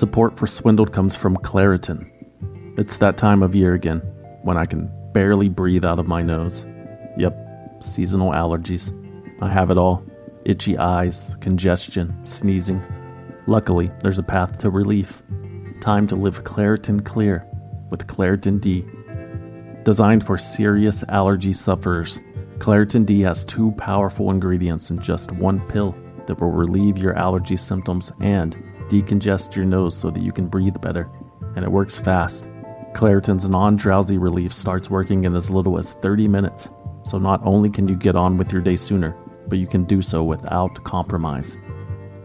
Support for Swindled comes from Claritin. It's that time of year again when I can barely breathe out of my nose. Yep, seasonal allergies. I have it all itchy eyes, congestion, sneezing. Luckily, there's a path to relief. Time to live Claritin Clear with Claritin D. Designed for serious allergy sufferers, Claritin D has two powerful ingredients in just one pill that will relieve your allergy symptoms and decongest your nose so that you can breathe better. And it works fast. Claritin's non drowsy relief starts working in as little as 30 minutes, so not only can you get on with your day sooner, but you can do so without compromise.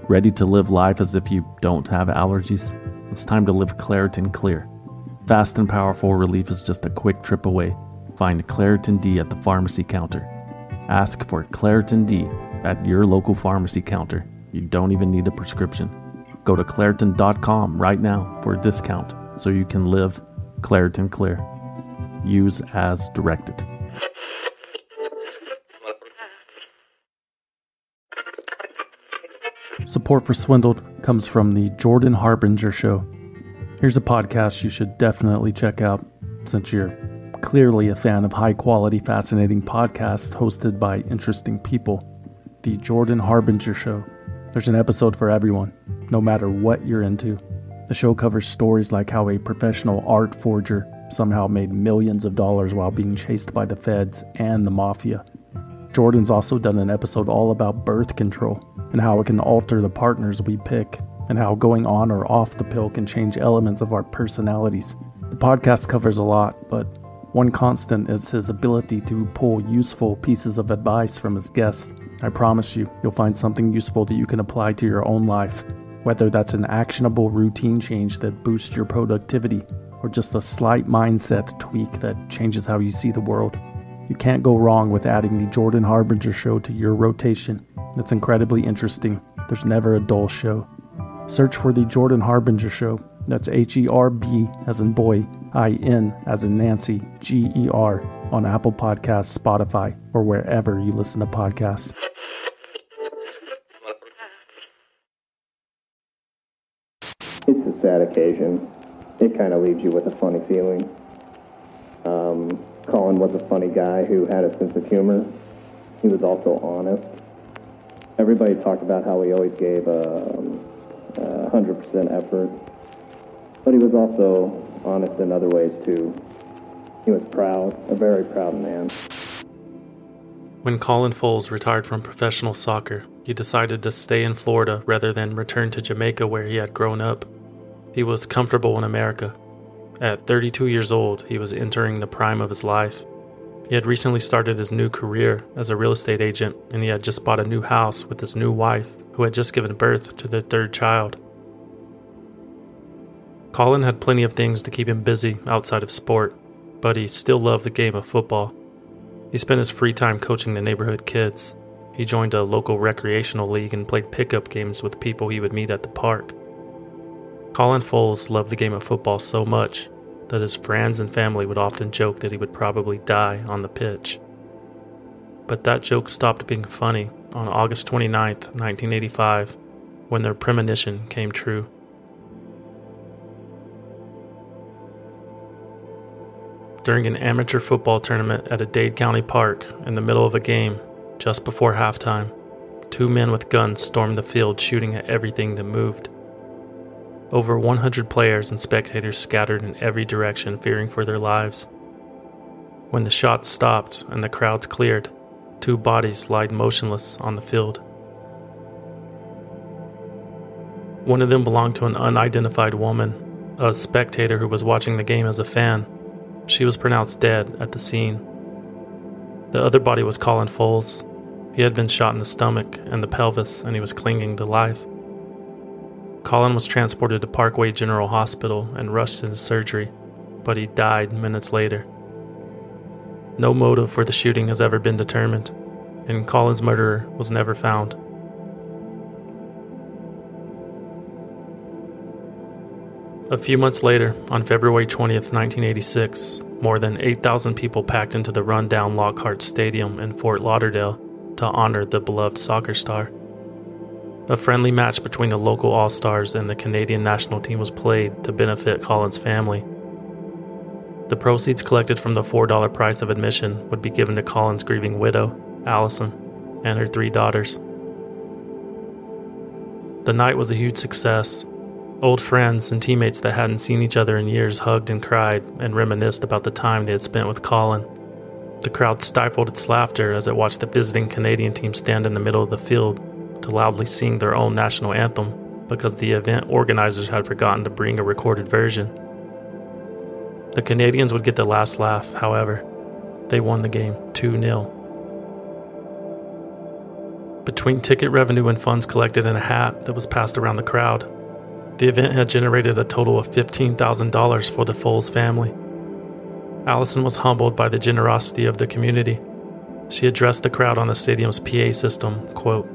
Ready to live life as if you don't have allergies? It's time to live Claritin Clear. Fast and powerful relief is just a quick trip away. Find Claritin D at the pharmacy counter. Ask for Claritin D at your local pharmacy counter. You don't even need a prescription. Go to Claritin.com right now for a discount so you can live Claritin Clear. Use as directed. Support for Swindled comes from the Jordan Harbinger Show. Here's a podcast you should definitely check out since you're clearly a fan of high quality, fascinating podcasts hosted by interesting people. The Jordan Harbinger Show. There's an episode for everyone, no matter what you're into. The show covers stories like how a professional art forger somehow made millions of dollars while being chased by the feds and the mafia. Jordan's also done an episode all about birth control and how it can alter the partners we pick, and how going on or off the pill can change elements of our personalities. The podcast covers a lot, but one constant is his ability to pull useful pieces of advice from his guests. I promise you, you'll find something useful that you can apply to your own life, whether that's an actionable routine change that boosts your productivity or just a slight mindset tweak that changes how you see the world. You can't go wrong with adding the Jordan Harbinger show to your rotation. It's incredibly interesting. There's never a dull show. Search for the Jordan Harbinger Show. That's H E R B as in boy, I N as in Nancy, G E R on Apple Podcasts, Spotify, or wherever you listen to podcasts. Occasion. It kind of leaves you with a funny feeling. Um, Colin was a funny guy who had a sense of humor. He was also honest everybody talked about how he always gave um, a, 100% effort, but he was also honest in other ways too. He was proud, a very proud man. When Colin Fowles retired from professional soccer, he decided to stay in Florida rather than return to Jamaica where he had grown up. He was comfortable in America. At 32 years old, he was entering the prime of his life. He had recently started his new career as a real estate agent, and he had just bought a new house with his new wife, who had just given birth to their third child. Colin had plenty of things to keep him busy outside of sport, but he still loved the game of football. He spent his free time coaching the neighborhood kids. He joined a local recreational league and played pickup games with people he would meet at the park. Colin Fowles loved the game of football so much that his friends and family would often joke that he would probably die on the pitch. But that joke stopped being funny on August 29, 1985, when their premonition came true. During an amateur football tournament at a Dade County park in the middle of a game, just before halftime, two men with guns stormed the field shooting at everything that moved. Over 100 players and spectators scattered in every direction, fearing for their lives. When the shots stopped and the crowds cleared, two bodies lied motionless on the field. One of them belonged to an unidentified woman, a spectator who was watching the game as a fan. She was pronounced dead at the scene. The other body was Colin Fowles. He had been shot in the stomach and the pelvis, and he was clinging to life. Colin was transported to Parkway General Hospital and rushed into surgery, but he died minutes later. No motive for the shooting has ever been determined, and Colin's murderer was never found. A few months later, on February 20th, 1986, more than 8,000 people packed into the rundown Lockhart Stadium in Fort Lauderdale to honor the beloved soccer star. A friendly match between the local All Stars and the Canadian national team was played to benefit Colin's family. The proceeds collected from the $4 price of admission would be given to Colin's grieving widow, Allison, and her three daughters. The night was a huge success. Old friends and teammates that hadn't seen each other in years hugged and cried and reminisced about the time they had spent with Colin. The crowd stifled its laughter as it watched the visiting Canadian team stand in the middle of the field to loudly sing their own national anthem because the event organizers had forgotten to bring a recorded version. The Canadians would get the last laugh, however. They won the game 2 0. Between ticket revenue and funds collected in a hat that was passed around the crowd, the event had generated a total of $15,000 for the Fowles family. Allison was humbled by the generosity of the community. She addressed the crowd on the stadium's PA system, quote,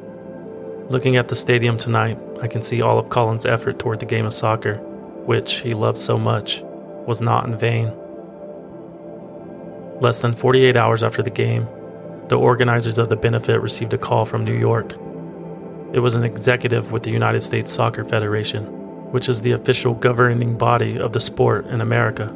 Looking at the stadium tonight, I can see all of Colin's effort toward the game of soccer, which he loved so much, was not in vain. Less than 48 hours after the game, the organizers of the benefit received a call from New York. It was an executive with the United States Soccer Federation, which is the official governing body of the sport in America.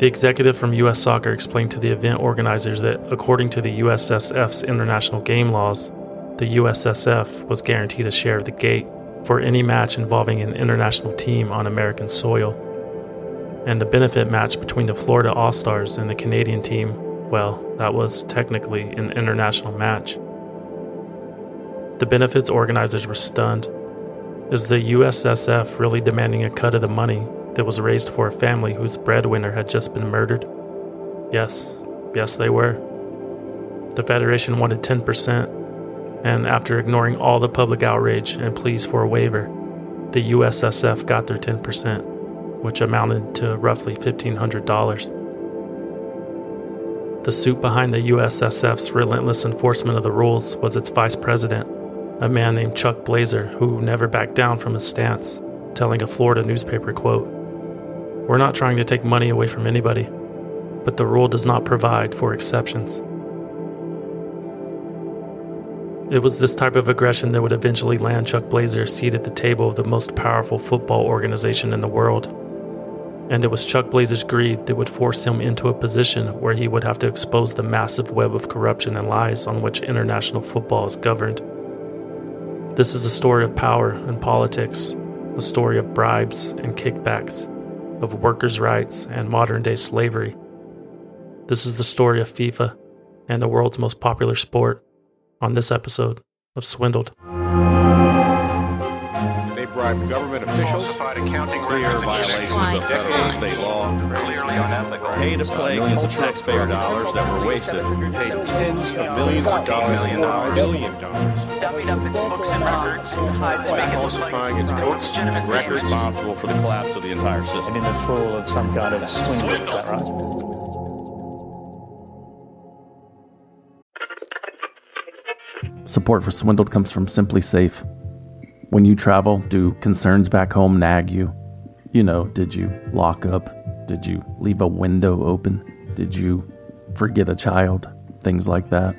The executive from U.S. Soccer explained to the event organizers that, according to the USSF's international game laws, the USSF was guaranteed a share of the gate for any match involving an international team on American soil. And the benefit match between the Florida All Stars and the Canadian team, well, that was technically an international match. The benefits organizers were stunned. Is the USSF really demanding a cut of the money that was raised for a family whose breadwinner had just been murdered? Yes, yes, they were. The Federation wanted 10%, and after ignoring all the public outrage and pleas for a waiver, the USSF got their 10%, which amounted to roughly $1,500. The suit behind the USSF's relentless enforcement of the rules was its vice president, a man named Chuck Blazer, who never backed down from his stance, telling a Florida newspaper, quote, We're not trying to take money away from anybody, but the rule does not provide for exceptions. It was this type of aggression that would eventually land Chuck Blazer a seat at the table of the most powerful football organization in the world. And it was Chuck Blazer's greed that would force him into a position where he would have to expose the massive web of corruption and lies on which international football is governed. This is a story of power and politics, a story of bribes and kickbacks, of workers' rights and modern day slavery. This is the story of FIFA and the world's most popular sport on this episode of Swindled. They bribed government officials, accounting clear violations of federal and state law, clearly unethical, pay to play millions of taxpayer dollars that were wasted, paid tens of millions of dollars, million dollars, billion dollars, dummied up its books and records, by falsifying its books. And records, responsible for the collapse of the entire system. And in the thrall of some kind of swindle, is that right? Support for Swindled comes from SimpliSafe. When you travel, do concerns back home nag you? You know, did you lock up? Did you leave a window open? Did you forget a child? Things like that.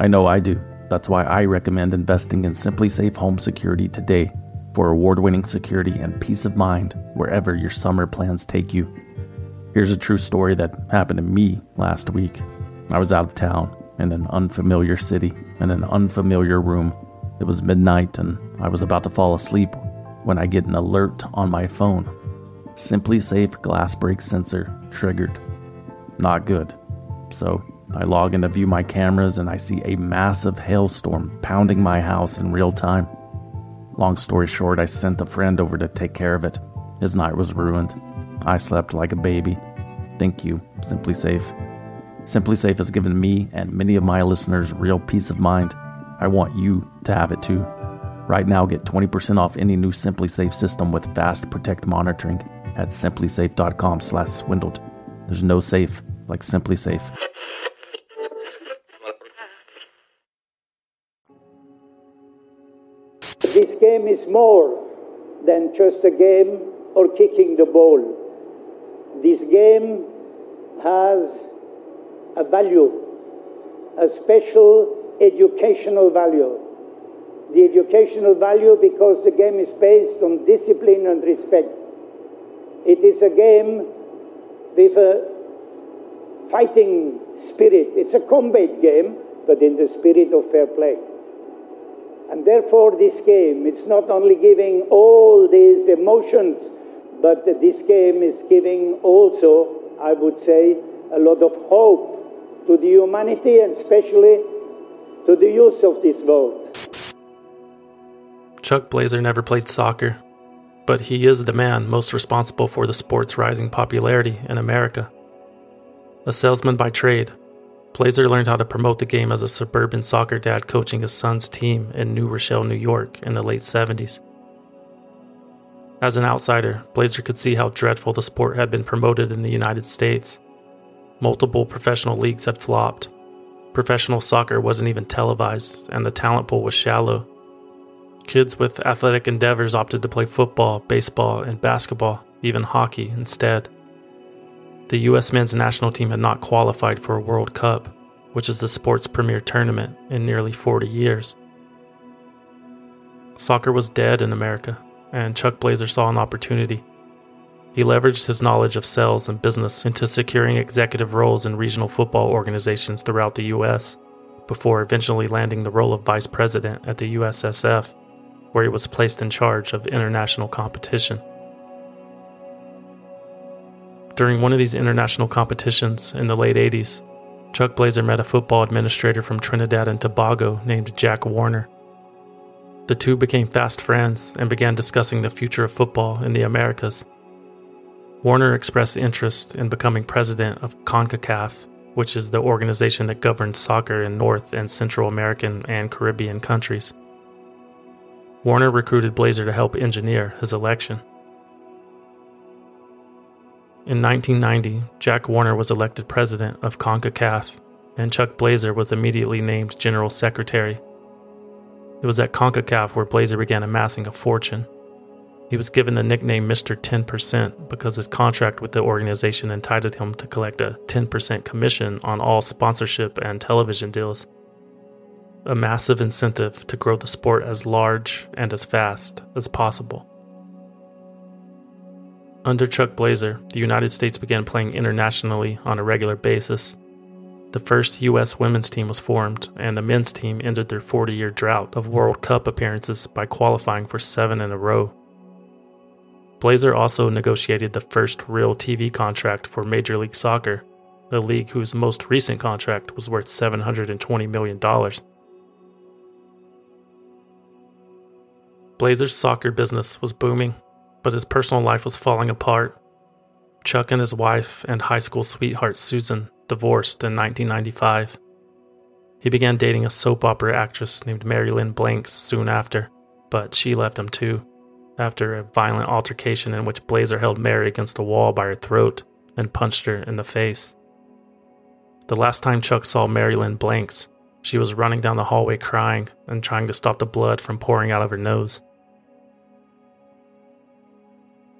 I know I do. That's why I recommend investing in SimpliSafe Home Security today for award winning security and peace of mind wherever your summer plans take you. Here's a true story that happened to me last week. I was out of town in an unfamiliar city, in an unfamiliar room. It was midnight and I was about to fall asleep when I get an alert on my phone. SimpliSafe glass break sensor triggered. Not good. So I log in to view my cameras and I see a massive hailstorm pounding my house in real time. Long story short, I sent a friend over to take care of it. His night was ruined. I slept like a baby. Thank you, SimpliSafe. SimpliSafe has given me and many of my listeners real peace of mind. I want you to have it too. Right now, get 20% off any new SimpliSafe system with Fast Protect monitoring at simplisafe.com/swindled. There's no safe like SimpliSafe. This game is more than just a game or kicking the ball. This game has a value, a special educational value. the educational value because the game is based on discipline and respect. It is a game with a fighting spirit. It's a combat game, but in the spirit of fair play. And therefore, this game, it's not only giving all these emotions, but this game is giving also, I would say, a lot of hope to the humanity and especially to the use of this vote. Chuck Blazer never played soccer, but he is the man most responsible for the sport's rising popularity in America. A salesman by trade, Blazer learned how to promote the game as a suburban soccer dad coaching his son's team in New Rochelle, New York in the late 70s. As an outsider, Blazer could see how dreadful the sport had been promoted in the United States. Multiple professional leagues had flopped. Professional soccer wasn't even televised, and the talent pool was shallow. Kids with athletic endeavors opted to play football, baseball, and basketball, even hockey, instead. The U.S. men's national team had not qualified for a World Cup, which is the sport's premier tournament, in nearly 40 years. Soccer was dead in America, and Chuck Blazer saw an opportunity. He leveraged his knowledge of sales and business into securing executive roles in regional football organizations throughout the U.S., before eventually landing the role of vice president at the USSF, where he was placed in charge of international competition. During one of these international competitions in the late 80s, Chuck Blazer met a football administrator from Trinidad and Tobago named Jack Warner. The two became fast friends and began discussing the future of football in the Americas. Warner expressed interest in becoming president of CONCACAF, which is the organization that governs soccer in North and Central American and Caribbean countries. Warner recruited Blazer to help engineer his election. In 1990, Jack Warner was elected president of CONCACAF, and Chuck Blazer was immediately named general secretary. It was at CONCACAF where Blazer began amassing a fortune. He was given the nickname Mr. 10% because his contract with the organization entitled him to collect a 10% commission on all sponsorship and television deals. A massive incentive to grow the sport as large and as fast as possible. Under Chuck Blazer, the United States began playing internationally on a regular basis. The first U.S. women's team was formed, and the men's team ended their 40 year drought of World Cup appearances by qualifying for seven in a row. Blazer also negotiated the first real TV contract for Major League Soccer, a league whose most recent contract was worth $720 million. Blazer's soccer business was booming but his personal life was falling apart. Chuck and his wife and high school sweetheart Susan divorced in 1995. He began dating a soap opera actress named Mary Lynn Blanks soon after, but she left him too, after a violent altercation in which Blazer held Mary against a wall by her throat and punched her in the face. The last time Chuck saw Mary Lynn Blanks, she was running down the hallway crying and trying to stop the blood from pouring out of her nose.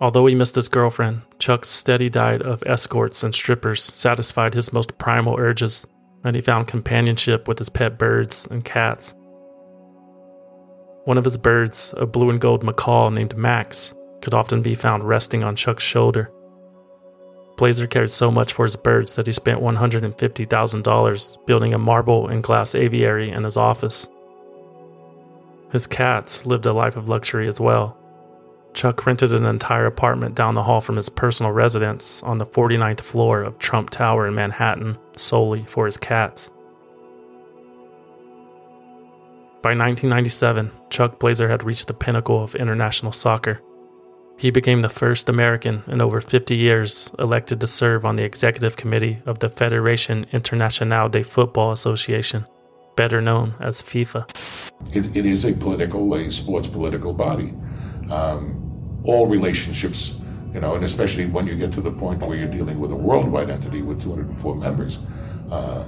Although he missed his girlfriend, Chuck's steady diet of escorts and strippers satisfied his most primal urges, and he found companionship with his pet birds and cats. One of his birds, a blue and gold macaw named Max, could often be found resting on Chuck's shoulder. Blazer cared so much for his birds that he spent $150,000 building a marble and glass aviary in his office. His cats lived a life of luxury as well Chuck rented an entire apartment down the hall from his personal residence on the 49th floor of Trump Tower in Manhattan solely for his cats. By 1997, Chuck Blazer had reached the pinnacle of international soccer. He became the first American in over 50 years elected to serve on the executive committee of the Fédération Internationale de Football Association, better known as FIFA. it, it is a political, a sports political body. Um, all relationships, you know, and especially when you get to the point where you're dealing with a worldwide entity with 204 members, uh,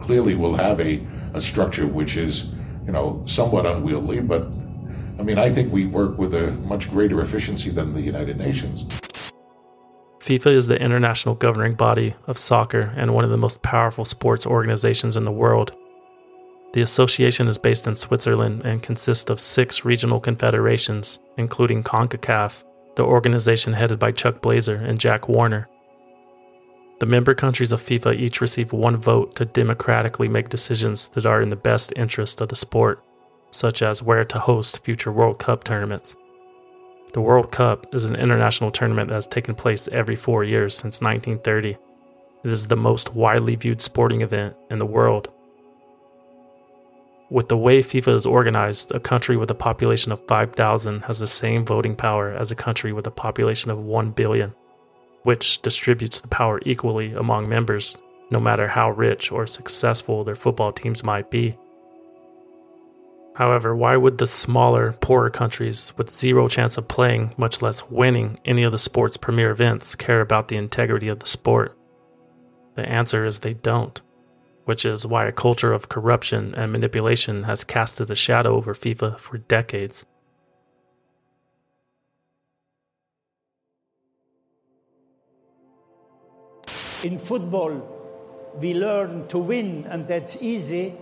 clearly will have a, a structure which is, you know, somewhat unwieldy, but I mean, I think we work with a much greater efficiency than the United Nations. FIFA is the international governing body of soccer and one of the most powerful sports organizations in the world. The association is based in Switzerland and consists of six regional confederations, including CONCACAF, the organization headed by Chuck Blazer and Jack Warner. The member countries of FIFA each receive one vote to democratically make decisions that are in the best interest of the sport, such as where to host future World Cup tournaments. The World Cup is an international tournament that has taken place every four years since 1930. It is the most widely viewed sporting event in the world. With the way FIFA is organized, a country with a population of 5,000 has the same voting power as a country with a population of 1 billion, which distributes the power equally among members, no matter how rich or successful their football teams might be. However, why would the smaller, poorer countries with zero chance of playing, much less winning, any of the sport's premier events care about the integrity of the sport? The answer is they don't, which is why a culture of corruption and manipulation has casted a shadow over FIFA for decades. In football, we learn to win, and that's easy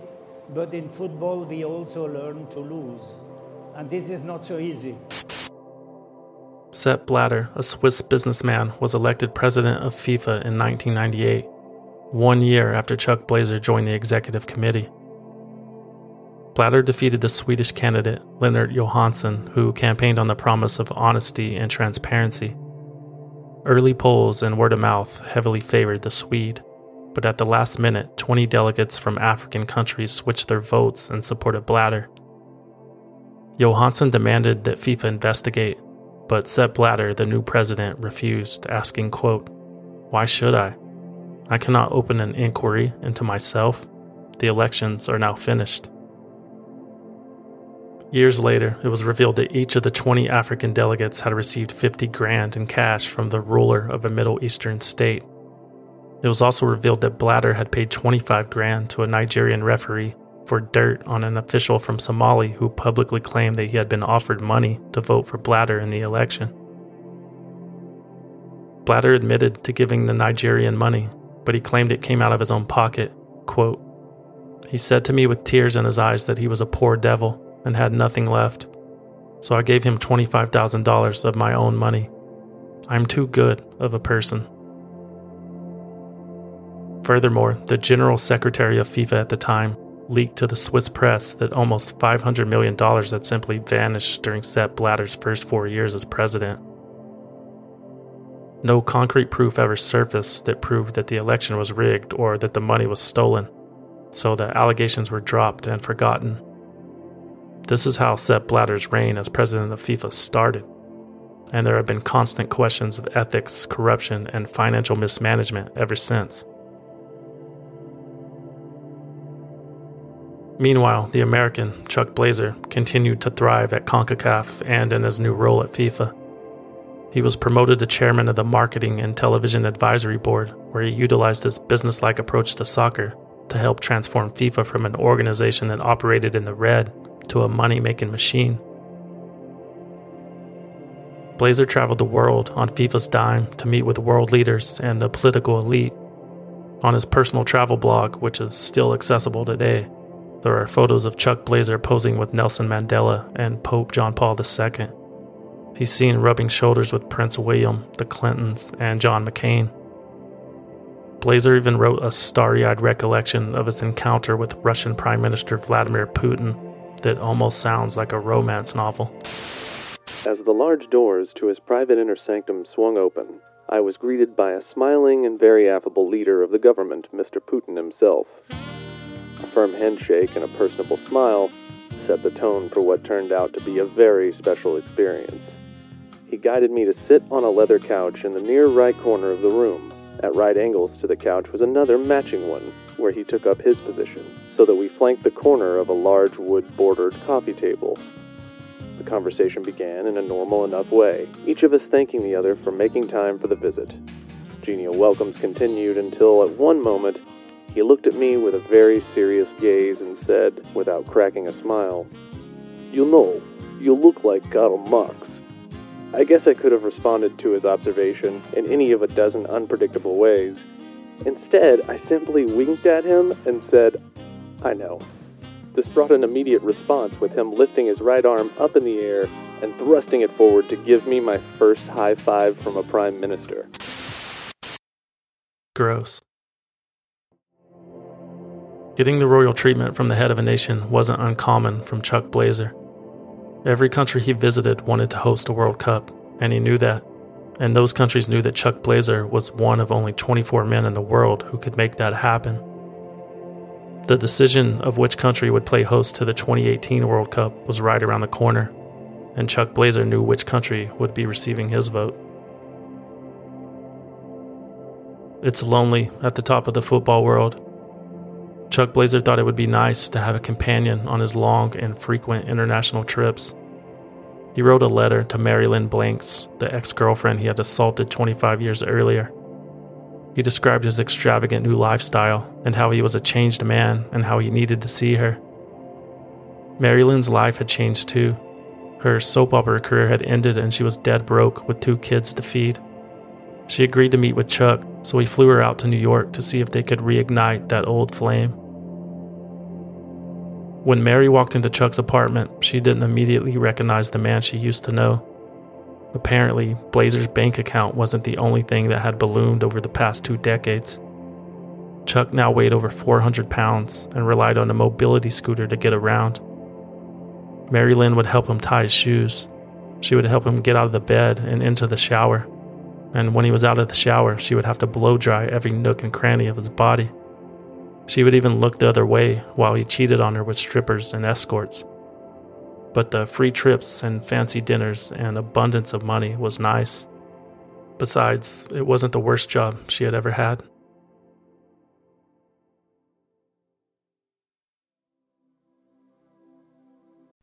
but in football, we also learn to lose. And this is not so easy. Sepp Blatter, a Swiss businessman, was elected president of FIFA in 1998, one year after Chuck Blazer joined the executive committee. Blatter defeated the Swedish candidate, Lennart Johansson, who campaigned on the promise of honesty and transparency. Early polls and word of mouth heavily favored the Swede but at the last minute, 20 delegates from African countries switched their votes in support of Blatter. Johansson demanded that FIFA investigate, but Sepp Blatter, the new president, refused, asking, quote, Why should I? I cannot open an inquiry into myself. The elections are now finished. Years later, it was revealed that each of the 20 African delegates had received 50 grand in cash from the ruler of a Middle Eastern state it was also revealed that Blatter had paid 25 grand to a Nigerian referee for dirt on an official from Somali who publicly claimed that he had been offered money to vote for Blatter in the election. Blatter admitted to giving the Nigerian money, but he claimed it came out of his own pocket. Quote, he said to me with tears in his eyes that he was a poor devil and had nothing left. So I gave him $25,000 of my own money. I'm too good of a person. Furthermore, the General Secretary of FIFA at the time leaked to the Swiss press that almost $500 million had simply vanished during Sepp Blatter's first four years as president. No concrete proof ever surfaced that proved that the election was rigged or that the money was stolen, so the allegations were dropped and forgotten. This is how Sepp Blatter's reign as president of FIFA started, and there have been constant questions of ethics, corruption, and financial mismanagement ever since. Meanwhile, the American, Chuck Blazer, continued to thrive at CONCACAF and in his new role at FIFA. He was promoted to chairman of the Marketing and Television Advisory Board, where he utilized his businesslike approach to soccer to help transform FIFA from an organization that operated in the red to a money making machine. Blazer traveled the world on FIFA's dime to meet with world leaders and the political elite. On his personal travel blog, which is still accessible today, there are photos of Chuck Blazer posing with Nelson Mandela and Pope John Paul II. He's seen rubbing shoulders with Prince William, the Clintons, and John McCain. Blazer even wrote a starry eyed recollection of his encounter with Russian Prime Minister Vladimir Putin that almost sounds like a romance novel. As the large doors to his private inner sanctum swung open, I was greeted by a smiling and very affable leader of the government, Mr. Putin himself. A firm handshake and a personable smile set the tone for what turned out to be a very special experience. He guided me to sit on a leather couch in the near right corner of the room. At right angles to the couch was another matching one, where he took up his position, so that we flanked the corner of a large wood bordered coffee table. The conversation began in a normal enough way, each of us thanking the other for making time for the visit. Genial welcomes continued until, at one moment, he looked at me with a very serious gaze and said, without cracking a smile, You know, you look like Karl Marx. I guess I could have responded to his observation in any of a dozen unpredictable ways. Instead, I simply winked at him and said, I know. This brought an immediate response with him lifting his right arm up in the air and thrusting it forward to give me my first high five from a prime minister. Gross. Getting the royal treatment from the head of a nation wasn't uncommon from Chuck Blazer. Every country he visited wanted to host a World Cup, and he knew that. And those countries knew that Chuck Blazer was one of only 24 men in the world who could make that happen. The decision of which country would play host to the 2018 World Cup was right around the corner, and Chuck Blazer knew which country would be receiving his vote. It's lonely at the top of the football world. Chuck Blazer thought it would be nice to have a companion on his long and frequent international trips. He wrote a letter to Mary Lynn Blanks, the ex girlfriend he had assaulted 25 years earlier. He described his extravagant new lifestyle and how he was a changed man and how he needed to see her. Mary Lynn's life had changed too. Her soap opera career had ended and she was dead broke with two kids to feed. She agreed to meet with Chuck, so he flew her out to New York to see if they could reignite that old flame. When Mary walked into Chuck's apartment, she didn't immediately recognize the man she used to know. Apparently, Blazer's bank account wasn't the only thing that had ballooned over the past two decades. Chuck now weighed over 400 pounds and relied on a mobility scooter to get around. Mary Lynn would help him tie his shoes. She would help him get out of the bed and into the shower. And when he was out of the shower, she would have to blow dry every nook and cranny of his body. She would even look the other way while he cheated on her with strippers and escorts. But the free trips and fancy dinners and abundance of money was nice. Besides, it wasn't the worst job she had ever had.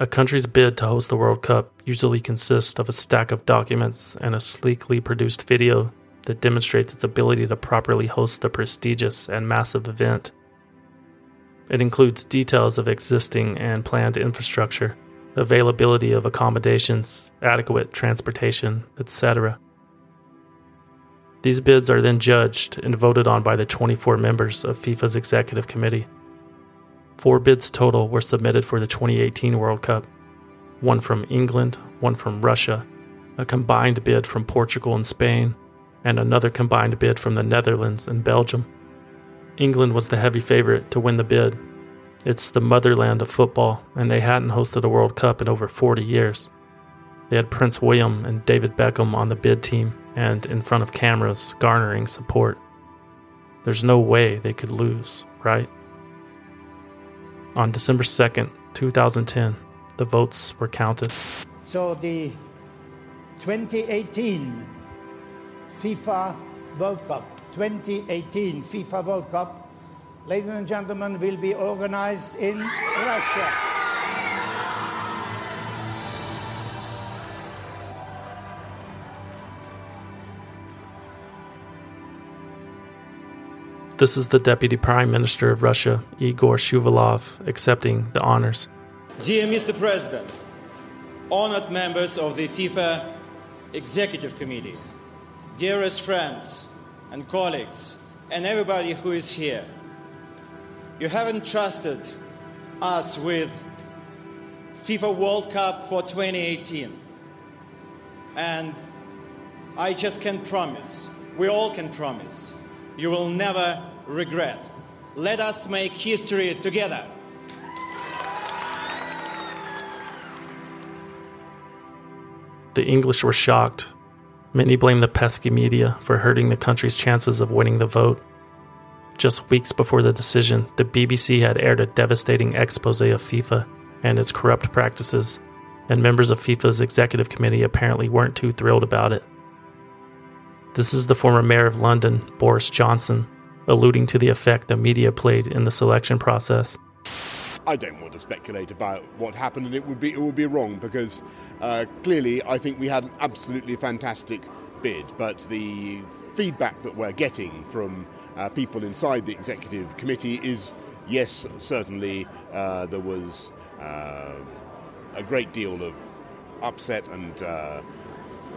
A country's bid to host the World Cup usually consists of a stack of documents and a sleekly produced video that demonstrates its ability to properly host the prestigious and massive event. It includes details of existing and planned infrastructure, availability of accommodations, adequate transportation, etc. These bids are then judged and voted on by the 24 members of FIFA's executive committee. Four bids total were submitted for the 2018 World Cup one from England, one from Russia, a combined bid from Portugal and Spain, and another combined bid from the Netherlands and Belgium. England was the heavy favorite to win the bid. It's the motherland of football, and they hadn't hosted a World Cup in over 40 years. They had Prince William and David Beckham on the bid team and in front of cameras garnering support. There's no way they could lose, right? On December 2nd, 2010, the votes were counted. So the 2018 FIFA World Cup, 2018 FIFA World Cup, ladies and gentlemen, will be organized in Russia. This is the Deputy Prime Minister of Russia, Igor Shuvalov, accepting the honors. Dear Mr. President, honored members of the FIFA Executive Committee, dearest friends and colleagues, and everybody who is here, you have entrusted us with FIFA World Cup for 2018. And I just can promise, we all can promise, you will never regret. Let us make history together. The English were shocked. Many blamed the pesky media for hurting the country's chances of winning the vote. Just weeks before the decision, the BBC had aired a devastating expose of FIFA and its corrupt practices, and members of FIFA's executive committee apparently weren't too thrilled about it. This is the former mayor of London, Boris Johnson, alluding to the effect the media played in the selection process. I don't want to speculate about what happened, and it would be it would be wrong because uh, clearly I think we had an absolutely fantastic bid, but the feedback that we're getting from uh, people inside the executive committee is yes, certainly uh, there was uh, a great deal of upset and uh,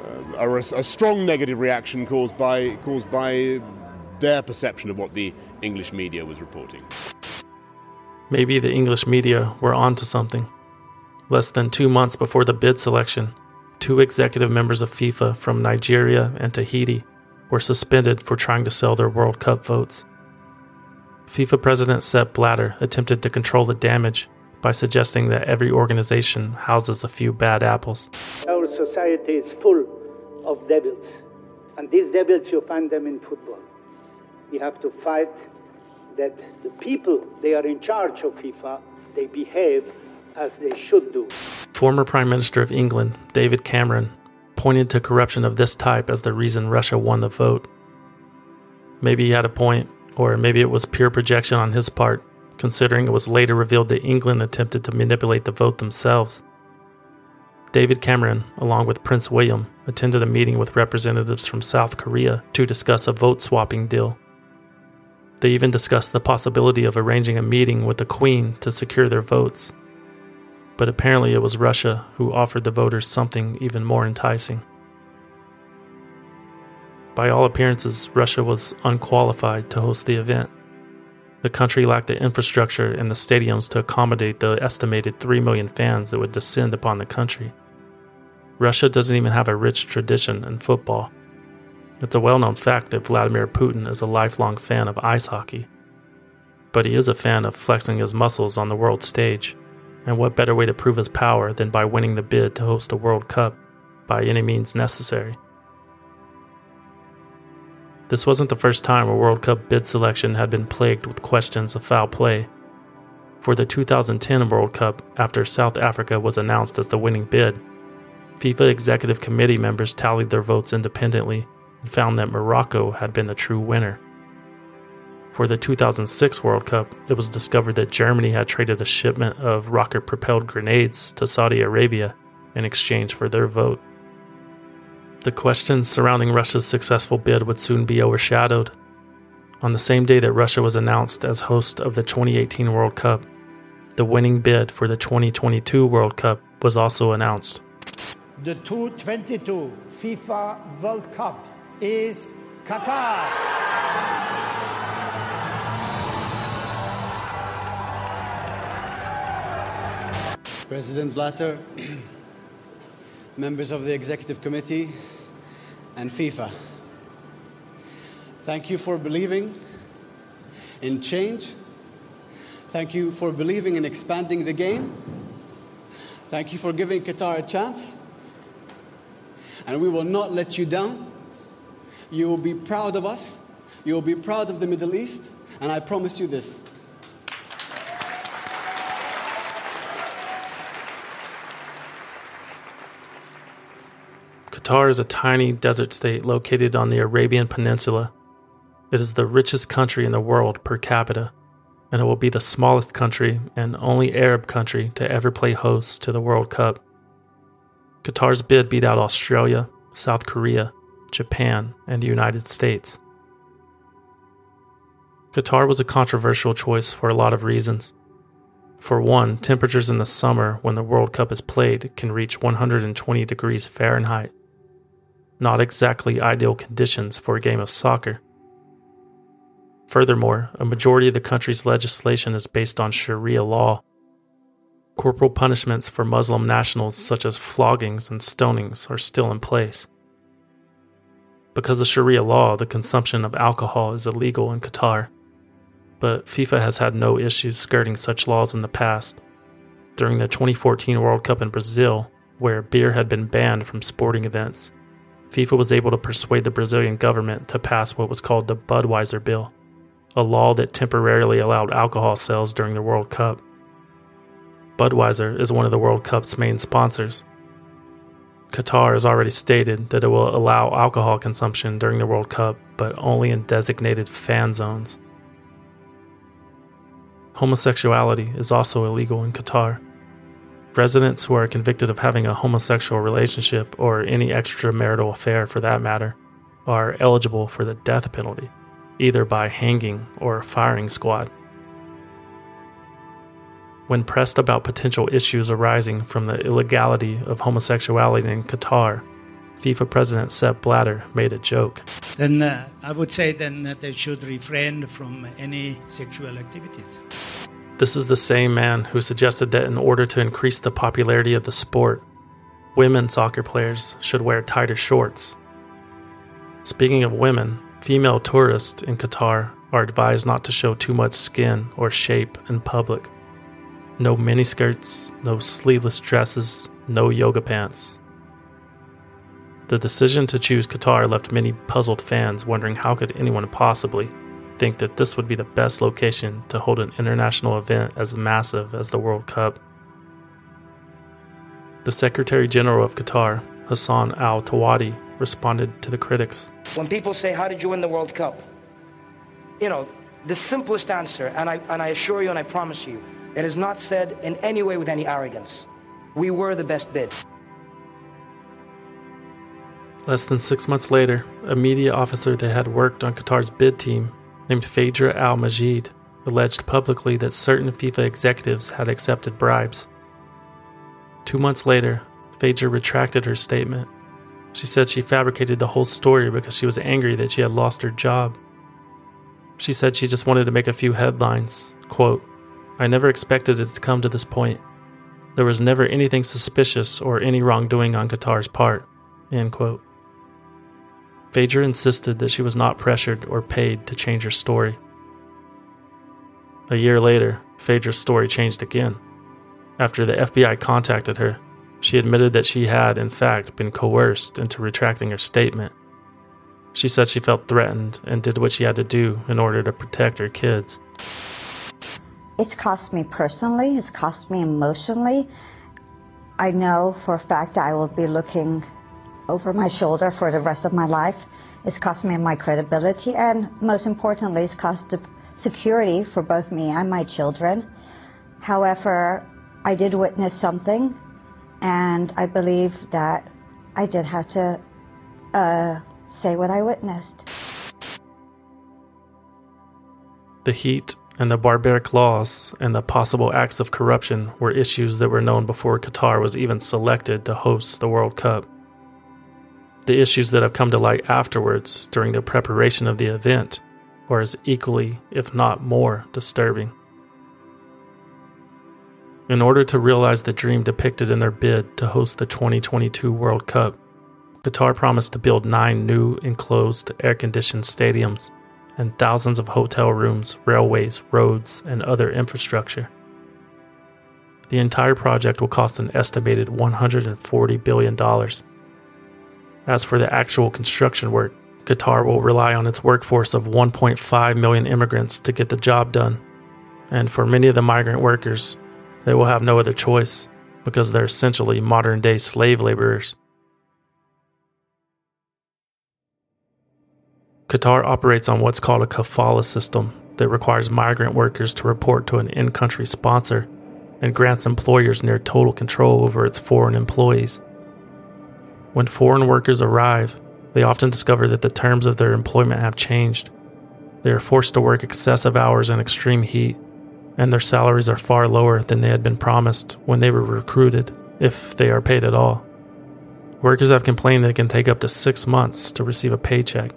Uh, a, a, strong negative reaction caused by caused by their perception of what the English media was reporting. Maybe the English media were onto something. Less than two months before the bid selection, two executive members of FIFA from Nigeria and Tahiti were suspended for trying to sell their World Cup votes. FIFA President Sepp Blatter attempted to control the damage by suggesting that every organization houses a few bad apples. Our society is full of devils, and these devils you find them in football. We have to fight that the people they are in charge of FIFA they behave as they should do. Former Prime Minister of England David Cameron pointed to corruption of this type as the reason Russia won the vote. Maybe he had a point, or maybe it was pure projection on his part considering it was later revealed that England attempted to manipulate the vote themselves. David Cameron, along with Prince William, attended a meeting with representatives from South Korea to discuss a vote swapping deal. They even discussed the possibility of arranging a meeting with the Queen to secure their votes. But apparently, it was Russia who offered the voters something even more enticing. By all appearances, Russia was unqualified to host the event. The country lacked the infrastructure and the stadiums to accommodate the estimated 3 million fans that would descend upon the country. Russia doesn't even have a rich tradition in football. It's a well known fact that Vladimir Putin is a lifelong fan of ice hockey. But he is a fan of flexing his muscles on the world stage, and what better way to prove his power than by winning the bid to host a World Cup by any means necessary? This wasn't the first time a World Cup bid selection had been plagued with questions of foul play. For the 2010 World Cup, after South Africa was announced as the winning bid, FIFA Executive Committee members tallied their votes independently and found that Morocco had been the true winner. For the 2006 World Cup, it was discovered that Germany had traded a shipment of rocket propelled grenades to Saudi Arabia in exchange for their vote. The questions surrounding Russia's successful bid would soon be overshadowed. On the same day that Russia was announced as host of the 2018 World Cup, the winning bid for the 2022 World Cup was also announced. The 2022 FIFA World Cup is Qatar. President Blatter, members of the Executive Committee, and FIFA. Thank you for believing in change. Thank you for believing in expanding the game. Thank you for giving Qatar a chance. And we will not let you down. You will be proud of us. You will be proud of the Middle East. And I promise you this Qatar is a tiny desert state located on the Arabian Peninsula. It is the richest country in the world per capita, and it will be the smallest country and only Arab country to ever play host to the World Cup. Qatar's bid beat out Australia, South Korea, Japan, and the United States. Qatar was a controversial choice for a lot of reasons. For one, temperatures in the summer when the World Cup is played can reach 120 degrees Fahrenheit, not exactly ideal conditions for a game of soccer. Furthermore, a majority of the country's legislation is based on Sharia law. Corporal punishments for Muslim nationals, such as floggings and stonings, are still in place. Because of Sharia law, the consumption of alcohol is illegal in Qatar. But FIFA has had no issues skirting such laws in the past. During the 2014 World Cup in Brazil, where beer had been banned from sporting events, FIFA was able to persuade the Brazilian government to pass what was called the Budweiser Bill, a law that temporarily allowed alcohol sales during the World Cup. Budweiser is one of the World Cup's main sponsors. Qatar has already stated that it will allow alcohol consumption during the World Cup, but only in designated fan zones. Homosexuality is also illegal in Qatar. Residents who are convicted of having a homosexual relationship or any extramarital affair for that matter are eligible for the death penalty, either by hanging or firing squad. When pressed about potential issues arising from the illegality of homosexuality in Qatar, FIFA President Sepp Blatter made a joke. Then uh, I would say then that they should refrain from any sexual activities. This is the same man who suggested that in order to increase the popularity of the sport, women soccer players should wear tighter shorts. Speaking of women, female tourists in Qatar are advised not to show too much skin or shape in public. No miniskirts, no sleeveless dresses, no yoga pants. The decision to choose Qatar left many puzzled fans wondering how could anyone possibly think that this would be the best location to hold an international event as massive as the World Cup. The Secretary General of Qatar, Hassan Al Thawadi, responded to the critics. When people say, How did you win the World Cup? You know, the simplest answer, and I, and I assure you and I promise you, it is not said in any way with any arrogance. We were the best bid. Less than six months later, a media officer that had worked on Qatar's bid team named Phaedra Al Majid alleged publicly that certain FIFA executives had accepted bribes. Two months later, Phaedra retracted her statement. She said she fabricated the whole story because she was angry that she had lost her job. She said she just wanted to make a few headlines. Quote, I never expected it to come to this point. There was never anything suspicious or any wrongdoing on Qatar's part. End quote. Phaedra insisted that she was not pressured or paid to change her story. A year later, Phaedra's story changed again. After the FBI contacted her, she admitted that she had, in fact, been coerced into retracting her statement. She said she felt threatened and did what she had to do in order to protect her kids. It's cost me personally, it's cost me emotionally. I know for a fact I will be looking over my shoulder for the rest of my life. It's cost me my credibility, and most importantly, it's cost the security for both me and my children. However, I did witness something, and I believe that I did have to uh, say what I witnessed. The heat and the barbaric laws and the possible acts of corruption were issues that were known before Qatar was even selected to host the World Cup. The issues that have come to light afterwards during the preparation of the event are as equally, if not more, disturbing. In order to realize the dream depicted in their bid to host the 2022 World Cup, Qatar promised to build nine new enclosed air conditioned stadiums and thousands of hotel rooms, railways, roads, and other infrastructure. The entire project will cost an estimated $140 billion. As for the actual construction work, Qatar will rely on its workforce of 1.5 million immigrants to get the job done. And for many of the migrant workers, they will have no other choice because they're essentially modern day slave laborers. Qatar operates on what's called a kafala system that requires migrant workers to report to an in country sponsor and grants employers near total control over its foreign employees. When foreign workers arrive, they often discover that the terms of their employment have changed. They are forced to work excessive hours in extreme heat, and their salaries are far lower than they had been promised when they were recruited, if they are paid at all. Workers have complained that it can take up to six months to receive a paycheck.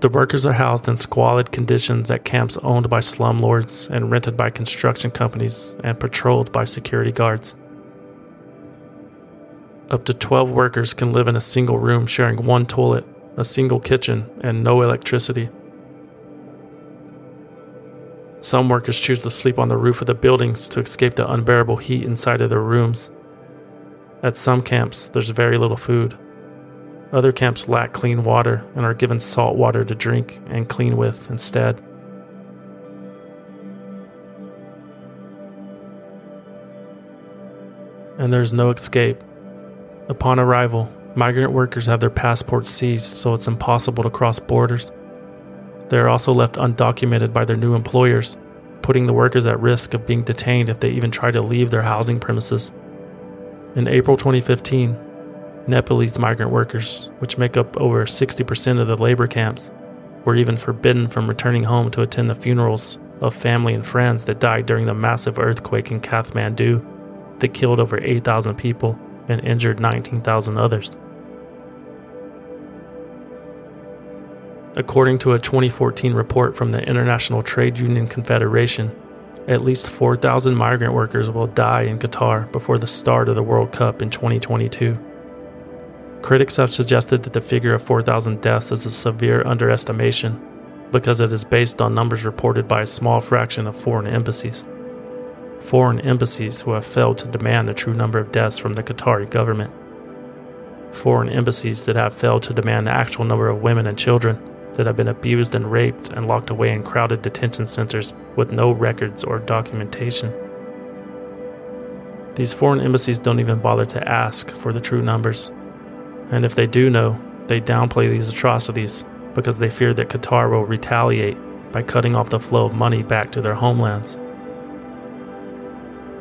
The workers are housed in squalid conditions at camps owned by slumlords and rented by construction companies and patrolled by security guards. Up to 12 workers can live in a single room sharing one toilet, a single kitchen, and no electricity. Some workers choose to sleep on the roof of the buildings to escape the unbearable heat inside of their rooms. At some camps, there's very little food. Other camps lack clean water and are given salt water to drink and clean with instead. And there's no escape. Upon arrival, migrant workers have their passports seized so it's impossible to cross borders. They are also left undocumented by their new employers, putting the workers at risk of being detained if they even try to leave their housing premises. In April 2015, Nepalese migrant workers, which make up over 60% of the labor camps, were even forbidden from returning home to attend the funerals of family and friends that died during the massive earthquake in Kathmandu that killed over 8,000 people and injured 19,000 others. According to a 2014 report from the International Trade Union Confederation, at least 4,000 migrant workers will die in Qatar before the start of the World Cup in 2022. Critics have suggested that the figure of 4,000 deaths is a severe underestimation because it is based on numbers reported by a small fraction of foreign embassies. Foreign embassies who have failed to demand the true number of deaths from the Qatari government. Foreign embassies that have failed to demand the actual number of women and children that have been abused and raped and locked away in crowded detention centers with no records or documentation. These foreign embassies don't even bother to ask for the true numbers and if they do know, they downplay these atrocities because they fear that Qatar will retaliate by cutting off the flow of money back to their homelands.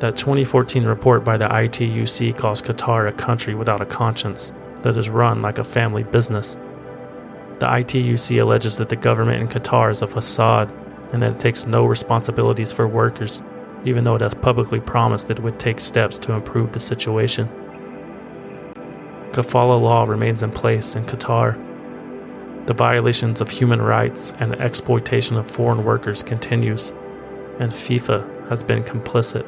That 2014 report by the ITUC calls Qatar a country without a conscience that is run like a family business. The ITUC alleges that the government in Qatar is a facade and that it takes no responsibilities for workers, even though it has publicly promised that it would take steps to improve the situation. Kafala law remains in place in Qatar. The violations of human rights and the exploitation of foreign workers continues, and FIFA has been complicit.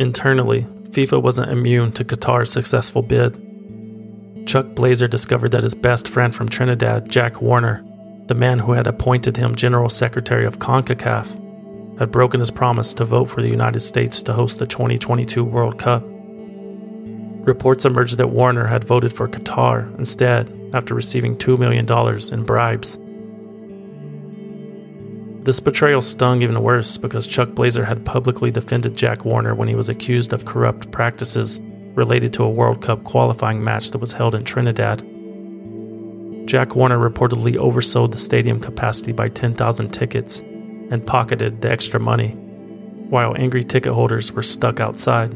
Internally, FIFA wasn't immune to Qatar's successful bid. Chuck Blazer discovered that his best friend from Trinidad, Jack Warner, the man who had appointed him General Secretary of CONCACAF, had broken his promise to vote for the United States to host the 2022 World Cup. Reports emerged that Warner had voted for Qatar instead after receiving $2 million in bribes. This betrayal stung even worse because Chuck Blazer had publicly defended Jack Warner when he was accused of corrupt practices related to a World Cup qualifying match that was held in Trinidad. Jack Warner reportedly oversold the stadium capacity by 10,000 tickets and pocketed the extra money, while angry ticket holders were stuck outside.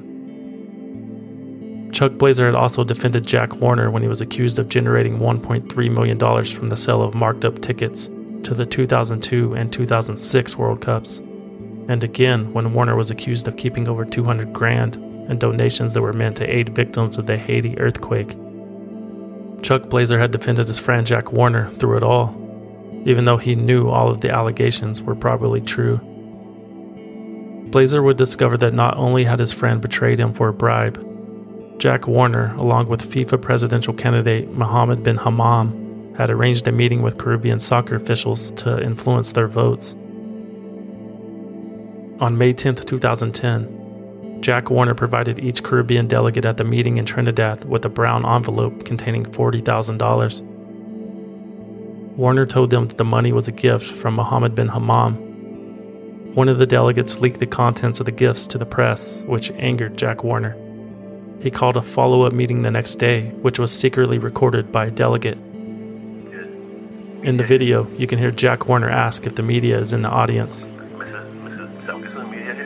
Chuck Blazer had also defended Jack Warner when he was accused of generating $1.3 million from the sale of marked up tickets to the 2002 and 2006 World Cups, and again when Warner was accused of keeping over 200 grand in donations that were meant to aid victims of the Haiti earthquake. Chuck Blazer had defended his friend Jack Warner through it all, even though he knew all of the allegations were probably true. Blazer would discover that not only had his friend betrayed him for a bribe, Jack Warner, along with FIFA presidential candidate Mohammed bin Hammam, had arranged a meeting with Caribbean soccer officials to influence their votes. On May 10, 2010, Jack Warner provided each Caribbean delegate at the meeting in Trinidad with a brown envelope containing $40,000. Warner told them that the money was a gift from Mohammed bin Hammam. One of the delegates leaked the contents of the gifts to the press, which angered Jack Warner. He called a follow up meeting the next day, which was secretly recorded by a delegate. In the video, you can hear Jack Warner ask if the media is in the audience.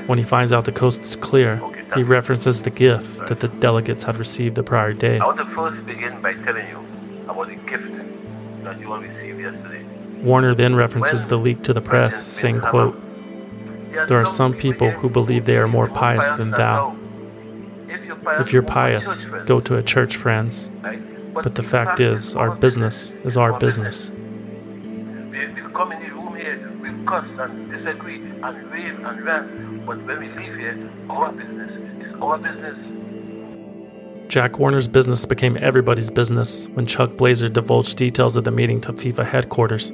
When he finds out the coast is clear, he references the gift that the delegates had received the prior day. I want to first begin by telling you about the gift that you all received yesterday. Warner then references the leak to the press, saying, quote, There are some people who believe they are more pious than thou. If you're pious, go to a church, friends. But the fact is, our business is our business. Here, we cuss and disagree and rave and rant, but when we leave here, our business is our business. Jack Warner's business became everybody's business when Chuck Blazer divulged details of the meeting to FIFA headquarters.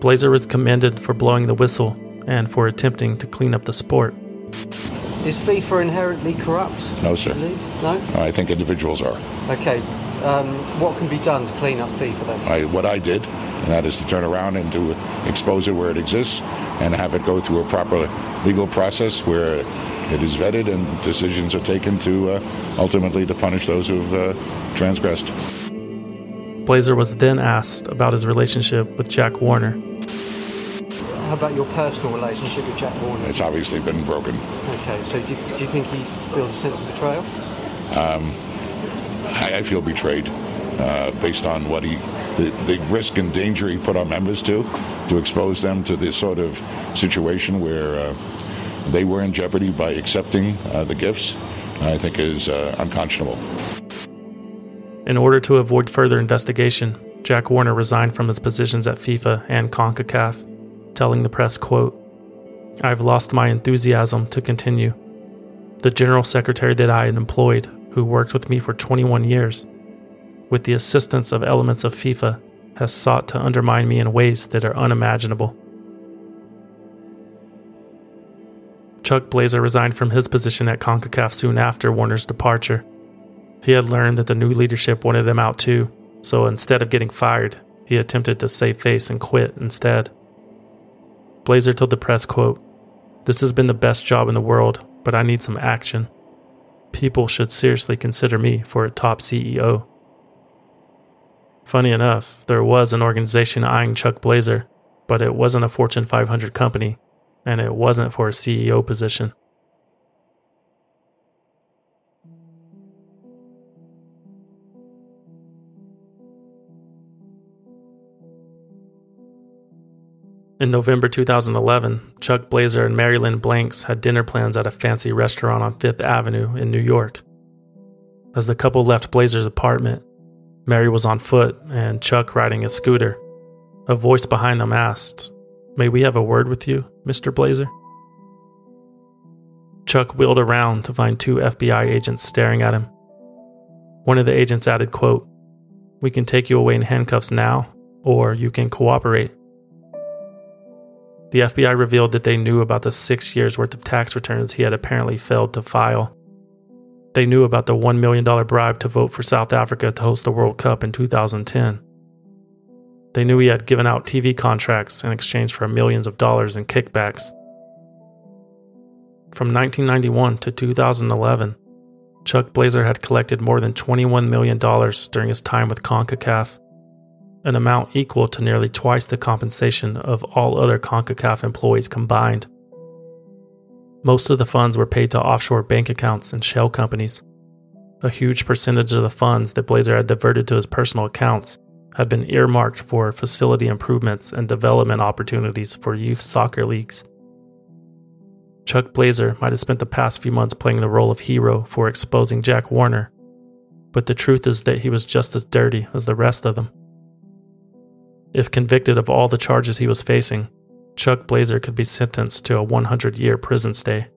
Blazer was commended for blowing the whistle and for attempting to clean up the sport. Is FIFA inherently corrupt? No, sir. No? I think individuals are. Okay. Um, what can be done to clean up FIFA then? I, what I did, and that is to turn around and to expose it where it exists and have it go through a proper legal process where it is vetted and decisions are taken to uh, ultimately to punish those who've uh, transgressed. Blazer was then asked about his relationship with Jack Warner. How about your personal relationship with Jack Warner? It's obviously been broken. Okay, so do you, do you think he feels a sense of betrayal? Um, I, I, feel betrayed uh, based on what he, the, the risk and danger he put our members to, to expose them to this sort of situation where uh, they were in jeopardy by accepting uh, the gifts, I think is uh, unconscionable. In order to avoid further investigation, Jack Warner resigned from his positions at FIFA and CONCACAF, telling the press, quote, I've lost my enthusiasm to continue. The general secretary that I had employed, who worked with me for 21 years, with the assistance of elements of FIFA, has sought to undermine me in ways that are unimaginable. Chuck Blazer resigned from his position at CONCACAF soon after Warner's departure. He had learned that the new leadership wanted him out too, so instead of getting fired, he attempted to save face and quit instead. Blazer told the press, quote, This has been the best job in the world, but I need some action. People should seriously consider me for a top CEO. Funny enough, there was an organization eyeing Chuck Blazer, but it wasn't a Fortune 500 company, and it wasn't for a CEO position. In November 2011, Chuck Blazer and Mary Lynn Blanks had dinner plans at a fancy restaurant on Fifth Avenue in New York. As the couple left Blazer's apartment, Mary was on foot and Chuck riding a scooter. A voice behind them asked, May we have a word with you, Mr. Blazer? Chuck wheeled around to find two FBI agents staring at him. One of the agents added, quote, We can take you away in handcuffs now, or you can cooperate. The FBI revealed that they knew about the six years' worth of tax returns he had apparently failed to file. They knew about the $1 million bribe to vote for South Africa to host the World Cup in 2010. They knew he had given out TV contracts in exchange for millions of dollars in kickbacks. From 1991 to 2011, Chuck Blazer had collected more than $21 million during his time with CONCACAF an amount equal to nearly twice the compensation of all other CONCACAF employees combined. Most of the funds were paid to offshore bank accounts and shell companies. A huge percentage of the funds that Blazer had diverted to his personal accounts had been earmarked for facility improvements and development opportunities for youth soccer leagues. Chuck Blazer might have spent the past few months playing the role of hero for exposing Jack Warner, but the truth is that he was just as dirty as the rest of them. If convicted of all the charges he was facing, Chuck Blazer could be sentenced to a 100 year prison stay.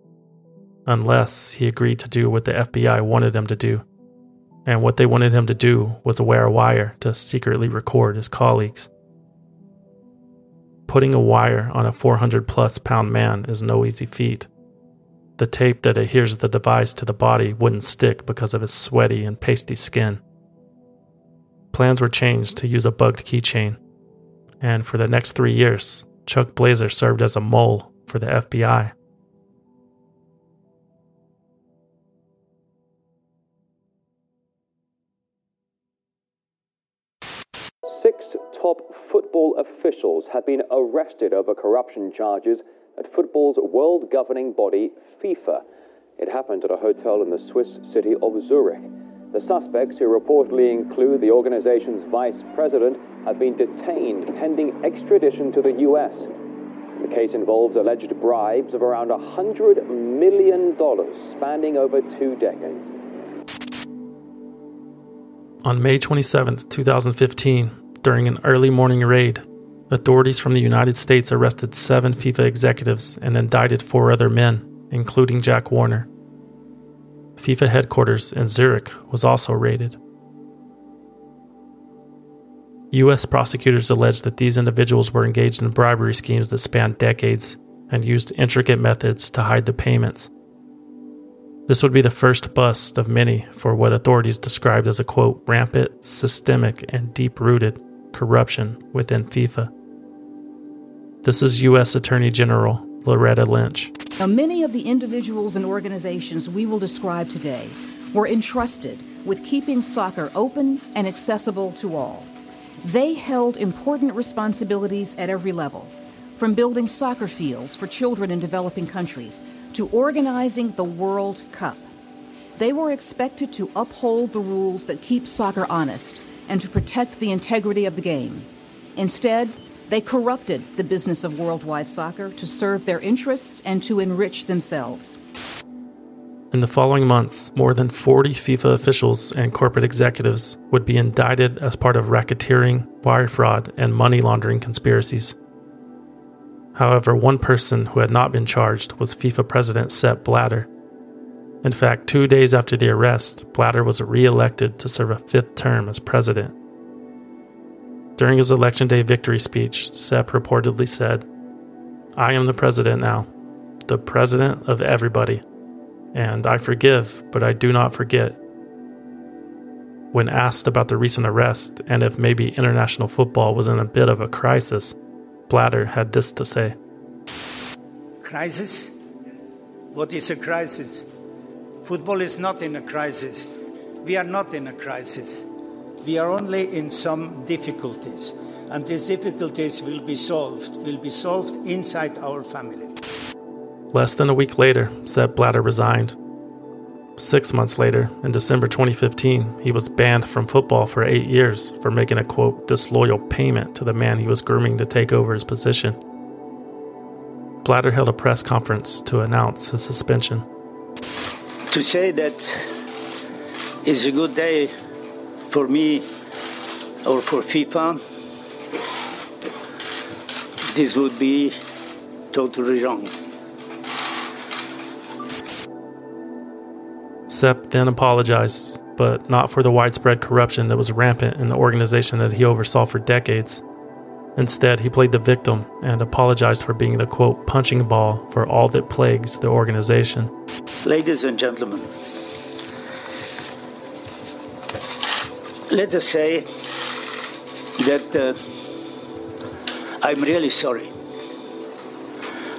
Unless he agreed to do what the FBI wanted him to do. And what they wanted him to do was wear a wire to secretly record his colleagues. Putting a wire on a 400 plus pound man is no easy feat. The tape that adheres the device to the body wouldn't stick because of his sweaty and pasty skin. Plans were changed to use a bugged keychain and for the next three years, Chuck Blazer served as a mole for the FBI. Six top football officials have been arrested over corruption charges at football's world governing body, FIFA. It happened at a hotel in the Swiss city of Zurich. The suspects, who reportedly include the organization's vice president, have been detained pending extradition to the U.S. The case involves alleged bribes of around $100 million spanning over two decades. On May 27, 2015, during an early morning raid, authorities from the United States arrested seven FIFA executives and indicted four other men, including Jack Warner. FIFA headquarters in Zurich was also raided. U.S. prosecutors alleged that these individuals were engaged in bribery schemes that spanned decades and used intricate methods to hide the payments. This would be the first bust of many for what authorities described as a quote, rampant, systemic, and deep rooted corruption within FIFA. This is U.S. Attorney General Loretta Lynch. Now, many of the individuals and organizations we will describe today were entrusted with keeping soccer open and accessible to all. They held important responsibilities at every level, from building soccer fields for children in developing countries to organizing the World Cup. They were expected to uphold the rules that keep soccer honest and to protect the integrity of the game. Instead, they corrupted the business of worldwide soccer to serve their interests and to enrich themselves. In the following months, more than 40 FIFA officials and corporate executives would be indicted as part of racketeering, wire fraud, and money laundering conspiracies. However, one person who had not been charged was FIFA President Sepp Blatter. In fact, two days after the arrest, Blatter was re elected to serve a fifth term as president. During his Election Day victory speech, Sepp reportedly said, I am the president now, the president of everybody, and I forgive, but I do not forget. When asked about the recent arrest and if maybe international football was in a bit of a crisis, Blatter had this to say Crisis? What is a crisis? Football is not in a crisis. We are not in a crisis. We are only in some difficulties, and these difficulties will be solved, will be solved inside our family. Less than a week later, Sepp Blatter resigned. Six months later, in December 2015, he was banned from football for eight years for making a quote disloyal payment to the man he was grooming to take over his position. Blatter held a press conference to announce his suspension. To say that is a good day for me or for FIFA, this would be totally wrong. Sepp then apologized, but not for the widespread corruption that was rampant in the organization that he oversaw for decades. Instead, he played the victim and apologized for being the quote punching ball for all that plagues the organization. Ladies and gentlemen, let us say that uh, I'm really sorry.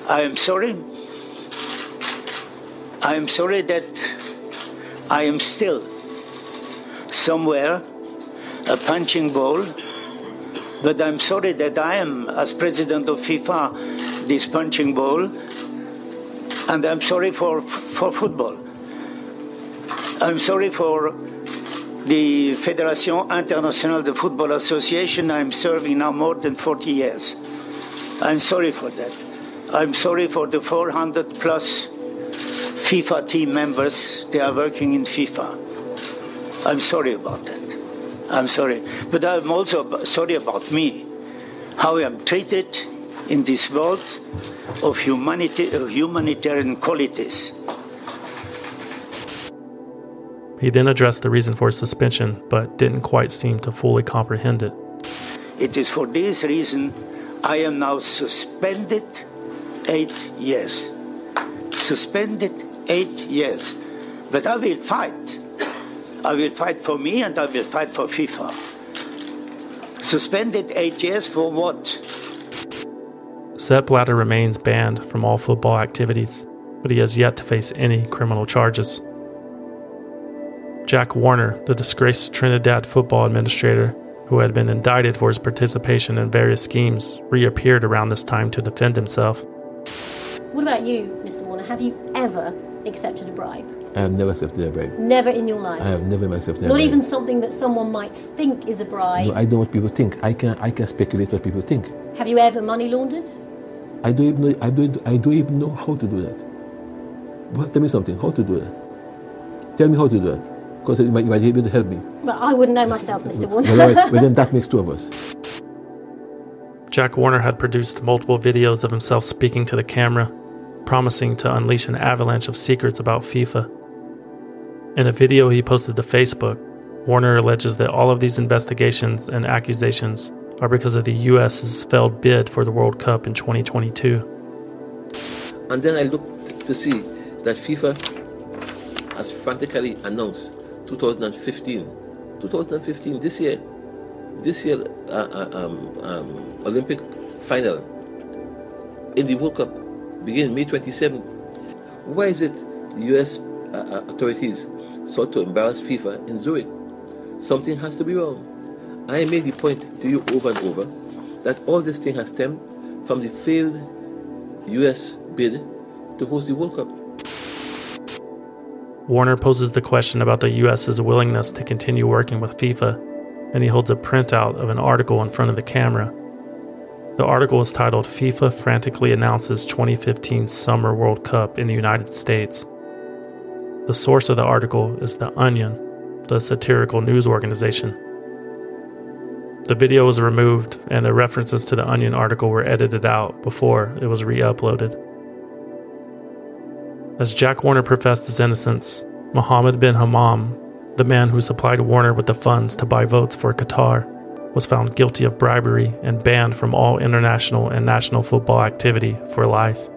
I am sorry. I am sorry that I am still somewhere a punching ball, but I'm sorry that I am, as president of FIFA, this punching ball, and I'm sorry for, for football. I'm sorry for the Fédération Internationale de Football Association I'm serving now more than 40 years. I'm sorry for that. I'm sorry for the 400 plus FIFA team members. They are working in FIFA. I'm sorry about that. I'm sorry. But I'm also sorry about me, how I am treated in this world of humanity, of humanitarian qualities. He then addressed the reason for his suspension, but didn't quite seem to fully comprehend it. It is for this reason I am now suspended eight years. Suspended eight years. But I will fight. I will fight for me and I will fight for FIFA. Suspended eight years for what? Sepp Blatter remains banned from all football activities, but he has yet to face any criminal charges. Jack Warner, the disgraced Trinidad football administrator, who had been indicted for his participation in various schemes, reappeared around this time to defend himself. What about you, Mr. Warner? Have you ever accepted a bribe? I have never accepted a bribe. Never in your life. I have never accepted a Not even something that someone might think is a bribe. No, I know what people think. I can I can speculate what people think. Have you ever money laundered? I don't even know, I don't I don't even know how to do that. But tell me something. How to do that? Tell me how to do that. Because you might, you might be able to help me. But I wouldn't know myself, Mr. Warner. Well, all right. well, then that makes two of us. Jack Warner had produced multiple videos of himself speaking to the camera, promising to unleash an avalanche of secrets about FIFA. In a video he posted to Facebook, Warner alleges that all of these investigations and accusations are because of the US's failed bid for the World Cup in 2022. And then I looked to see that FIFA has frantically announced 2015. 2015, this year, this year uh, uh, um, um, Olympic final in the World Cup begin May 27. Why is it the US uh, uh, authorities sought to embarrass FIFA in Zurich? Something has to be wrong. I made the point to you over and over that all this thing has stemmed from the failed US bid to host the World Cup. Warner poses the question about the US's willingness to continue working with FIFA, and he holds a printout of an article in front of the camera. The article is titled FIFA Frantically Announces 2015 Summer World Cup in the United States. The source of the article is The Onion, the satirical news organization. The video was removed, and the references to the Onion article were edited out before it was re uploaded. As Jack Warner professed his innocence, Mohammed bin Hammam, the man who supplied Warner with the funds to buy votes for Qatar, was found guilty of bribery and banned from all international and national football activity for life.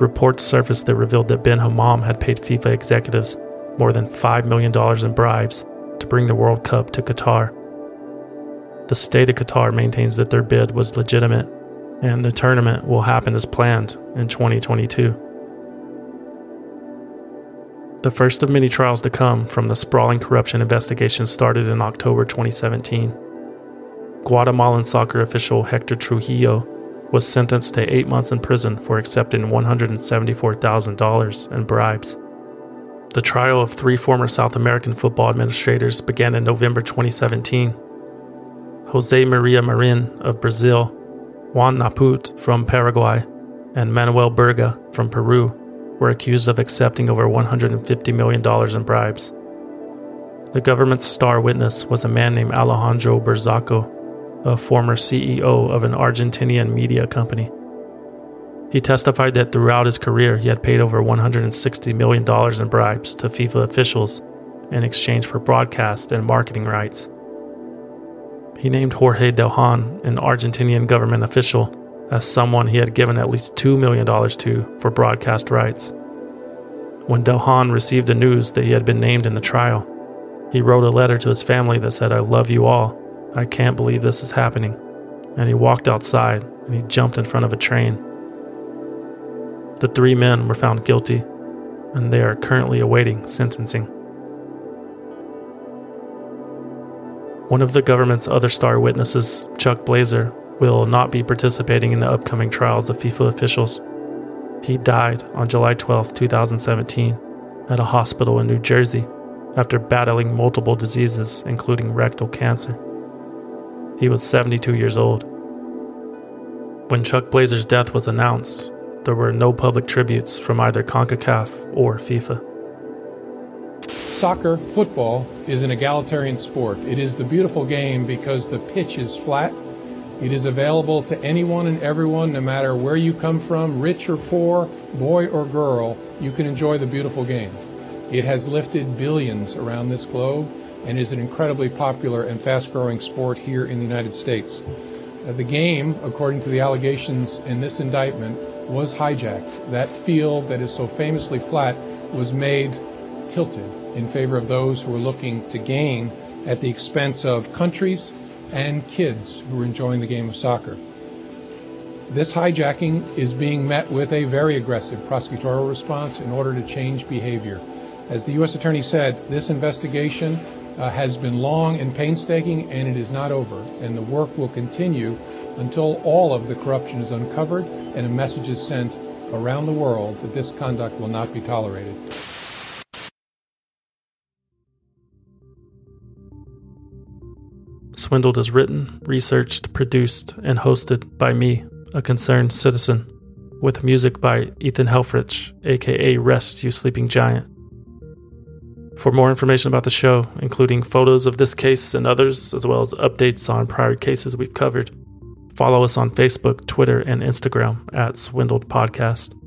Reports surfaced that revealed that bin Hammam had paid FIFA executives more than $5 million in bribes to bring the World Cup to Qatar. The state of Qatar maintains that their bid was legitimate and the tournament will happen as planned in 2022. The first of many trials to come from the sprawling corruption investigation started in October 2017. Guatemalan soccer official Hector Trujillo was sentenced to eight months in prison for accepting $174,000 in bribes. The trial of three former South American football administrators began in November 2017. Jose Maria Marin of Brazil, Juan Napout from Paraguay, and Manuel Burga from Peru were accused of accepting over $150 million in bribes. The government's star witness was a man named Alejandro Burzaco, a former CEO of an Argentinian media company. He testified that throughout his career he had paid over $160 million in bribes to FIFA officials in exchange for broadcast and marketing rights. He named Jorge Delhon, an Argentinian government official, as someone he had given at least $2 million to for broadcast rights. When Delhon received the news that he had been named in the trial, he wrote a letter to his family that said, I love you all. I can't believe this is happening. And he walked outside and he jumped in front of a train. The three men were found guilty, and they are currently awaiting sentencing. One of the government's other star witnesses, Chuck Blazer, will not be participating in the upcoming trials of FIFA officials. He died on July 12, 2017, at a hospital in New Jersey after battling multiple diseases, including rectal cancer. He was 72 years old. When Chuck Blazer's death was announced, there were no public tributes from either CONCACAF or FIFA. Soccer, football, is an egalitarian sport. It is the beautiful game because the pitch is flat. It is available to anyone and everyone, no matter where you come from, rich or poor, boy or girl, you can enjoy the beautiful game. It has lifted billions around this globe and is an incredibly popular and fast growing sport here in the United States. Uh, the game, according to the allegations in this indictment, was hijacked. That field that is so famously flat was made tilted in favor of those who were looking to gain at the expense of countries and kids who are enjoying the game of soccer. This hijacking is being met with a very aggressive prosecutorial response in order to change behavior. As the U.S. Attorney said, this investigation uh, has been long and painstaking, and it is not over. And the work will continue until all of the corruption is uncovered and a message is sent around the world that this conduct will not be tolerated. Swindled is written, researched, produced, and hosted by me, a concerned citizen, with music by Ethan Helfrich, aka Rest You Sleeping Giant. For more information about the show, including photos of this case and others, as well as updates on prior cases we've covered, follow us on Facebook, Twitter, and Instagram at Swindled Podcast.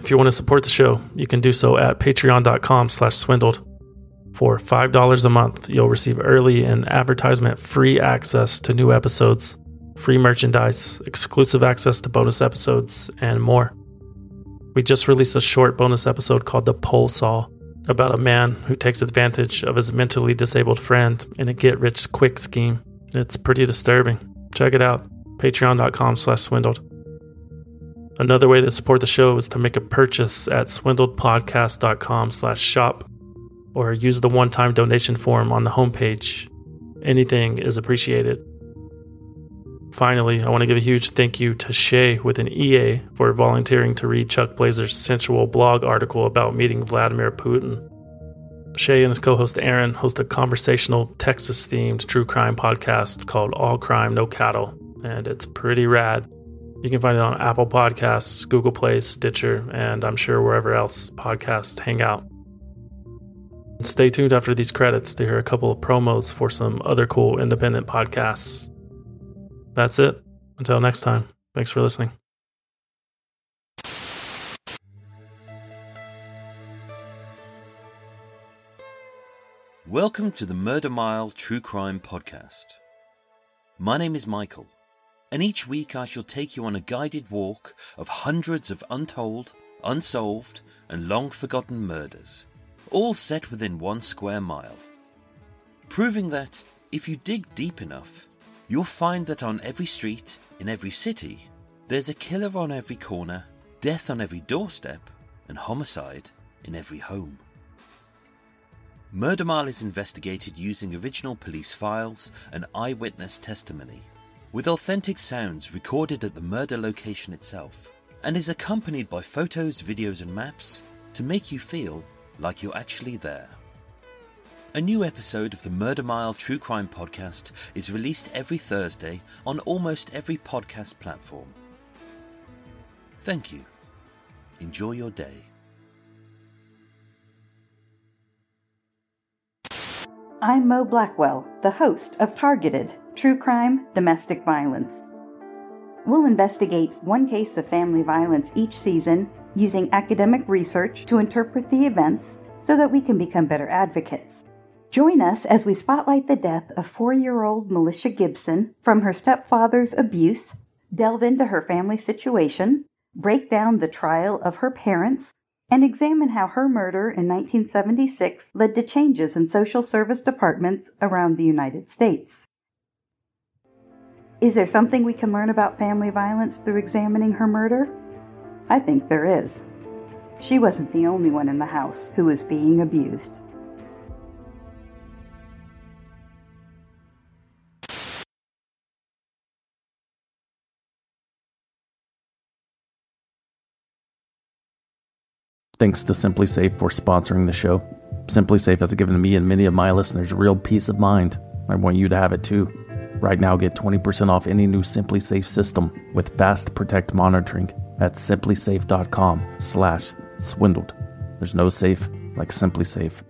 If you want to support the show, you can do so at patreon.com slash swindled. For $5 a month, you'll receive early and advertisement free access to new episodes, free merchandise, exclusive access to bonus episodes, and more. We just released a short bonus episode called The Pole Saw about a man who takes advantage of his mentally disabled friend in a get rich quick scheme. It's pretty disturbing. Check it out. Patreon.com slash swindled. Another way to support the show is to make a purchase at swindledpodcast.com slash shop or use the one-time donation form on the homepage. Anything is appreciated. Finally, I want to give a huge thank you to Shay with an EA for volunteering to read Chuck Blazer's sensual blog article about meeting Vladimir Putin. Shay and his co host Aaron host a conversational Texas themed true crime podcast called All Crime No Cattle, and it's pretty rad. You can find it on Apple Podcasts, Google Play, Stitcher, and I'm sure wherever else podcasts hang out. Stay tuned after these credits to hear a couple of promos for some other cool independent podcasts. That's it. Until next time, thanks for listening. Welcome to the Murder Mile True Crime Podcast. My name is Michael, and each week I shall take you on a guided walk of hundreds of untold, unsolved, and long forgotten murders, all set within one square mile. Proving that, if you dig deep enough, you'll find that on every street, in every city, there's a killer on every corner, death on every doorstep, and homicide in every home. Murder Mile is investigated using original police files and eyewitness testimony, with authentic sounds recorded at the murder location itself, and is accompanied by photos, videos, and maps to make you feel like you're actually there. A new episode of the Murder Mile True Crime Podcast is released every Thursday on almost every podcast platform. Thank you. Enjoy your day. I'm Mo Blackwell, the host of Targeted True Crime Domestic Violence. We'll investigate one case of family violence each season using academic research to interpret the events so that we can become better advocates. Join us as we spotlight the death of four year old Militia Gibson from her stepfather's abuse, delve into her family situation, break down the trial of her parents, and examine how her murder in 1976 led to changes in social service departments around the United States. Is there something we can learn about family violence through examining her murder? I think there is. She wasn't the only one in the house who was being abused. Thanks to SimpliSafe for sponsoring the show. SimpliSafe has given me and many of my listeners real peace of mind. I want you to have it too. Right now, get 20% off any new SimpliSafe system with Fast Protect monitoring at simplisafe.com slash swindled. There's no safe like SimpliSafe.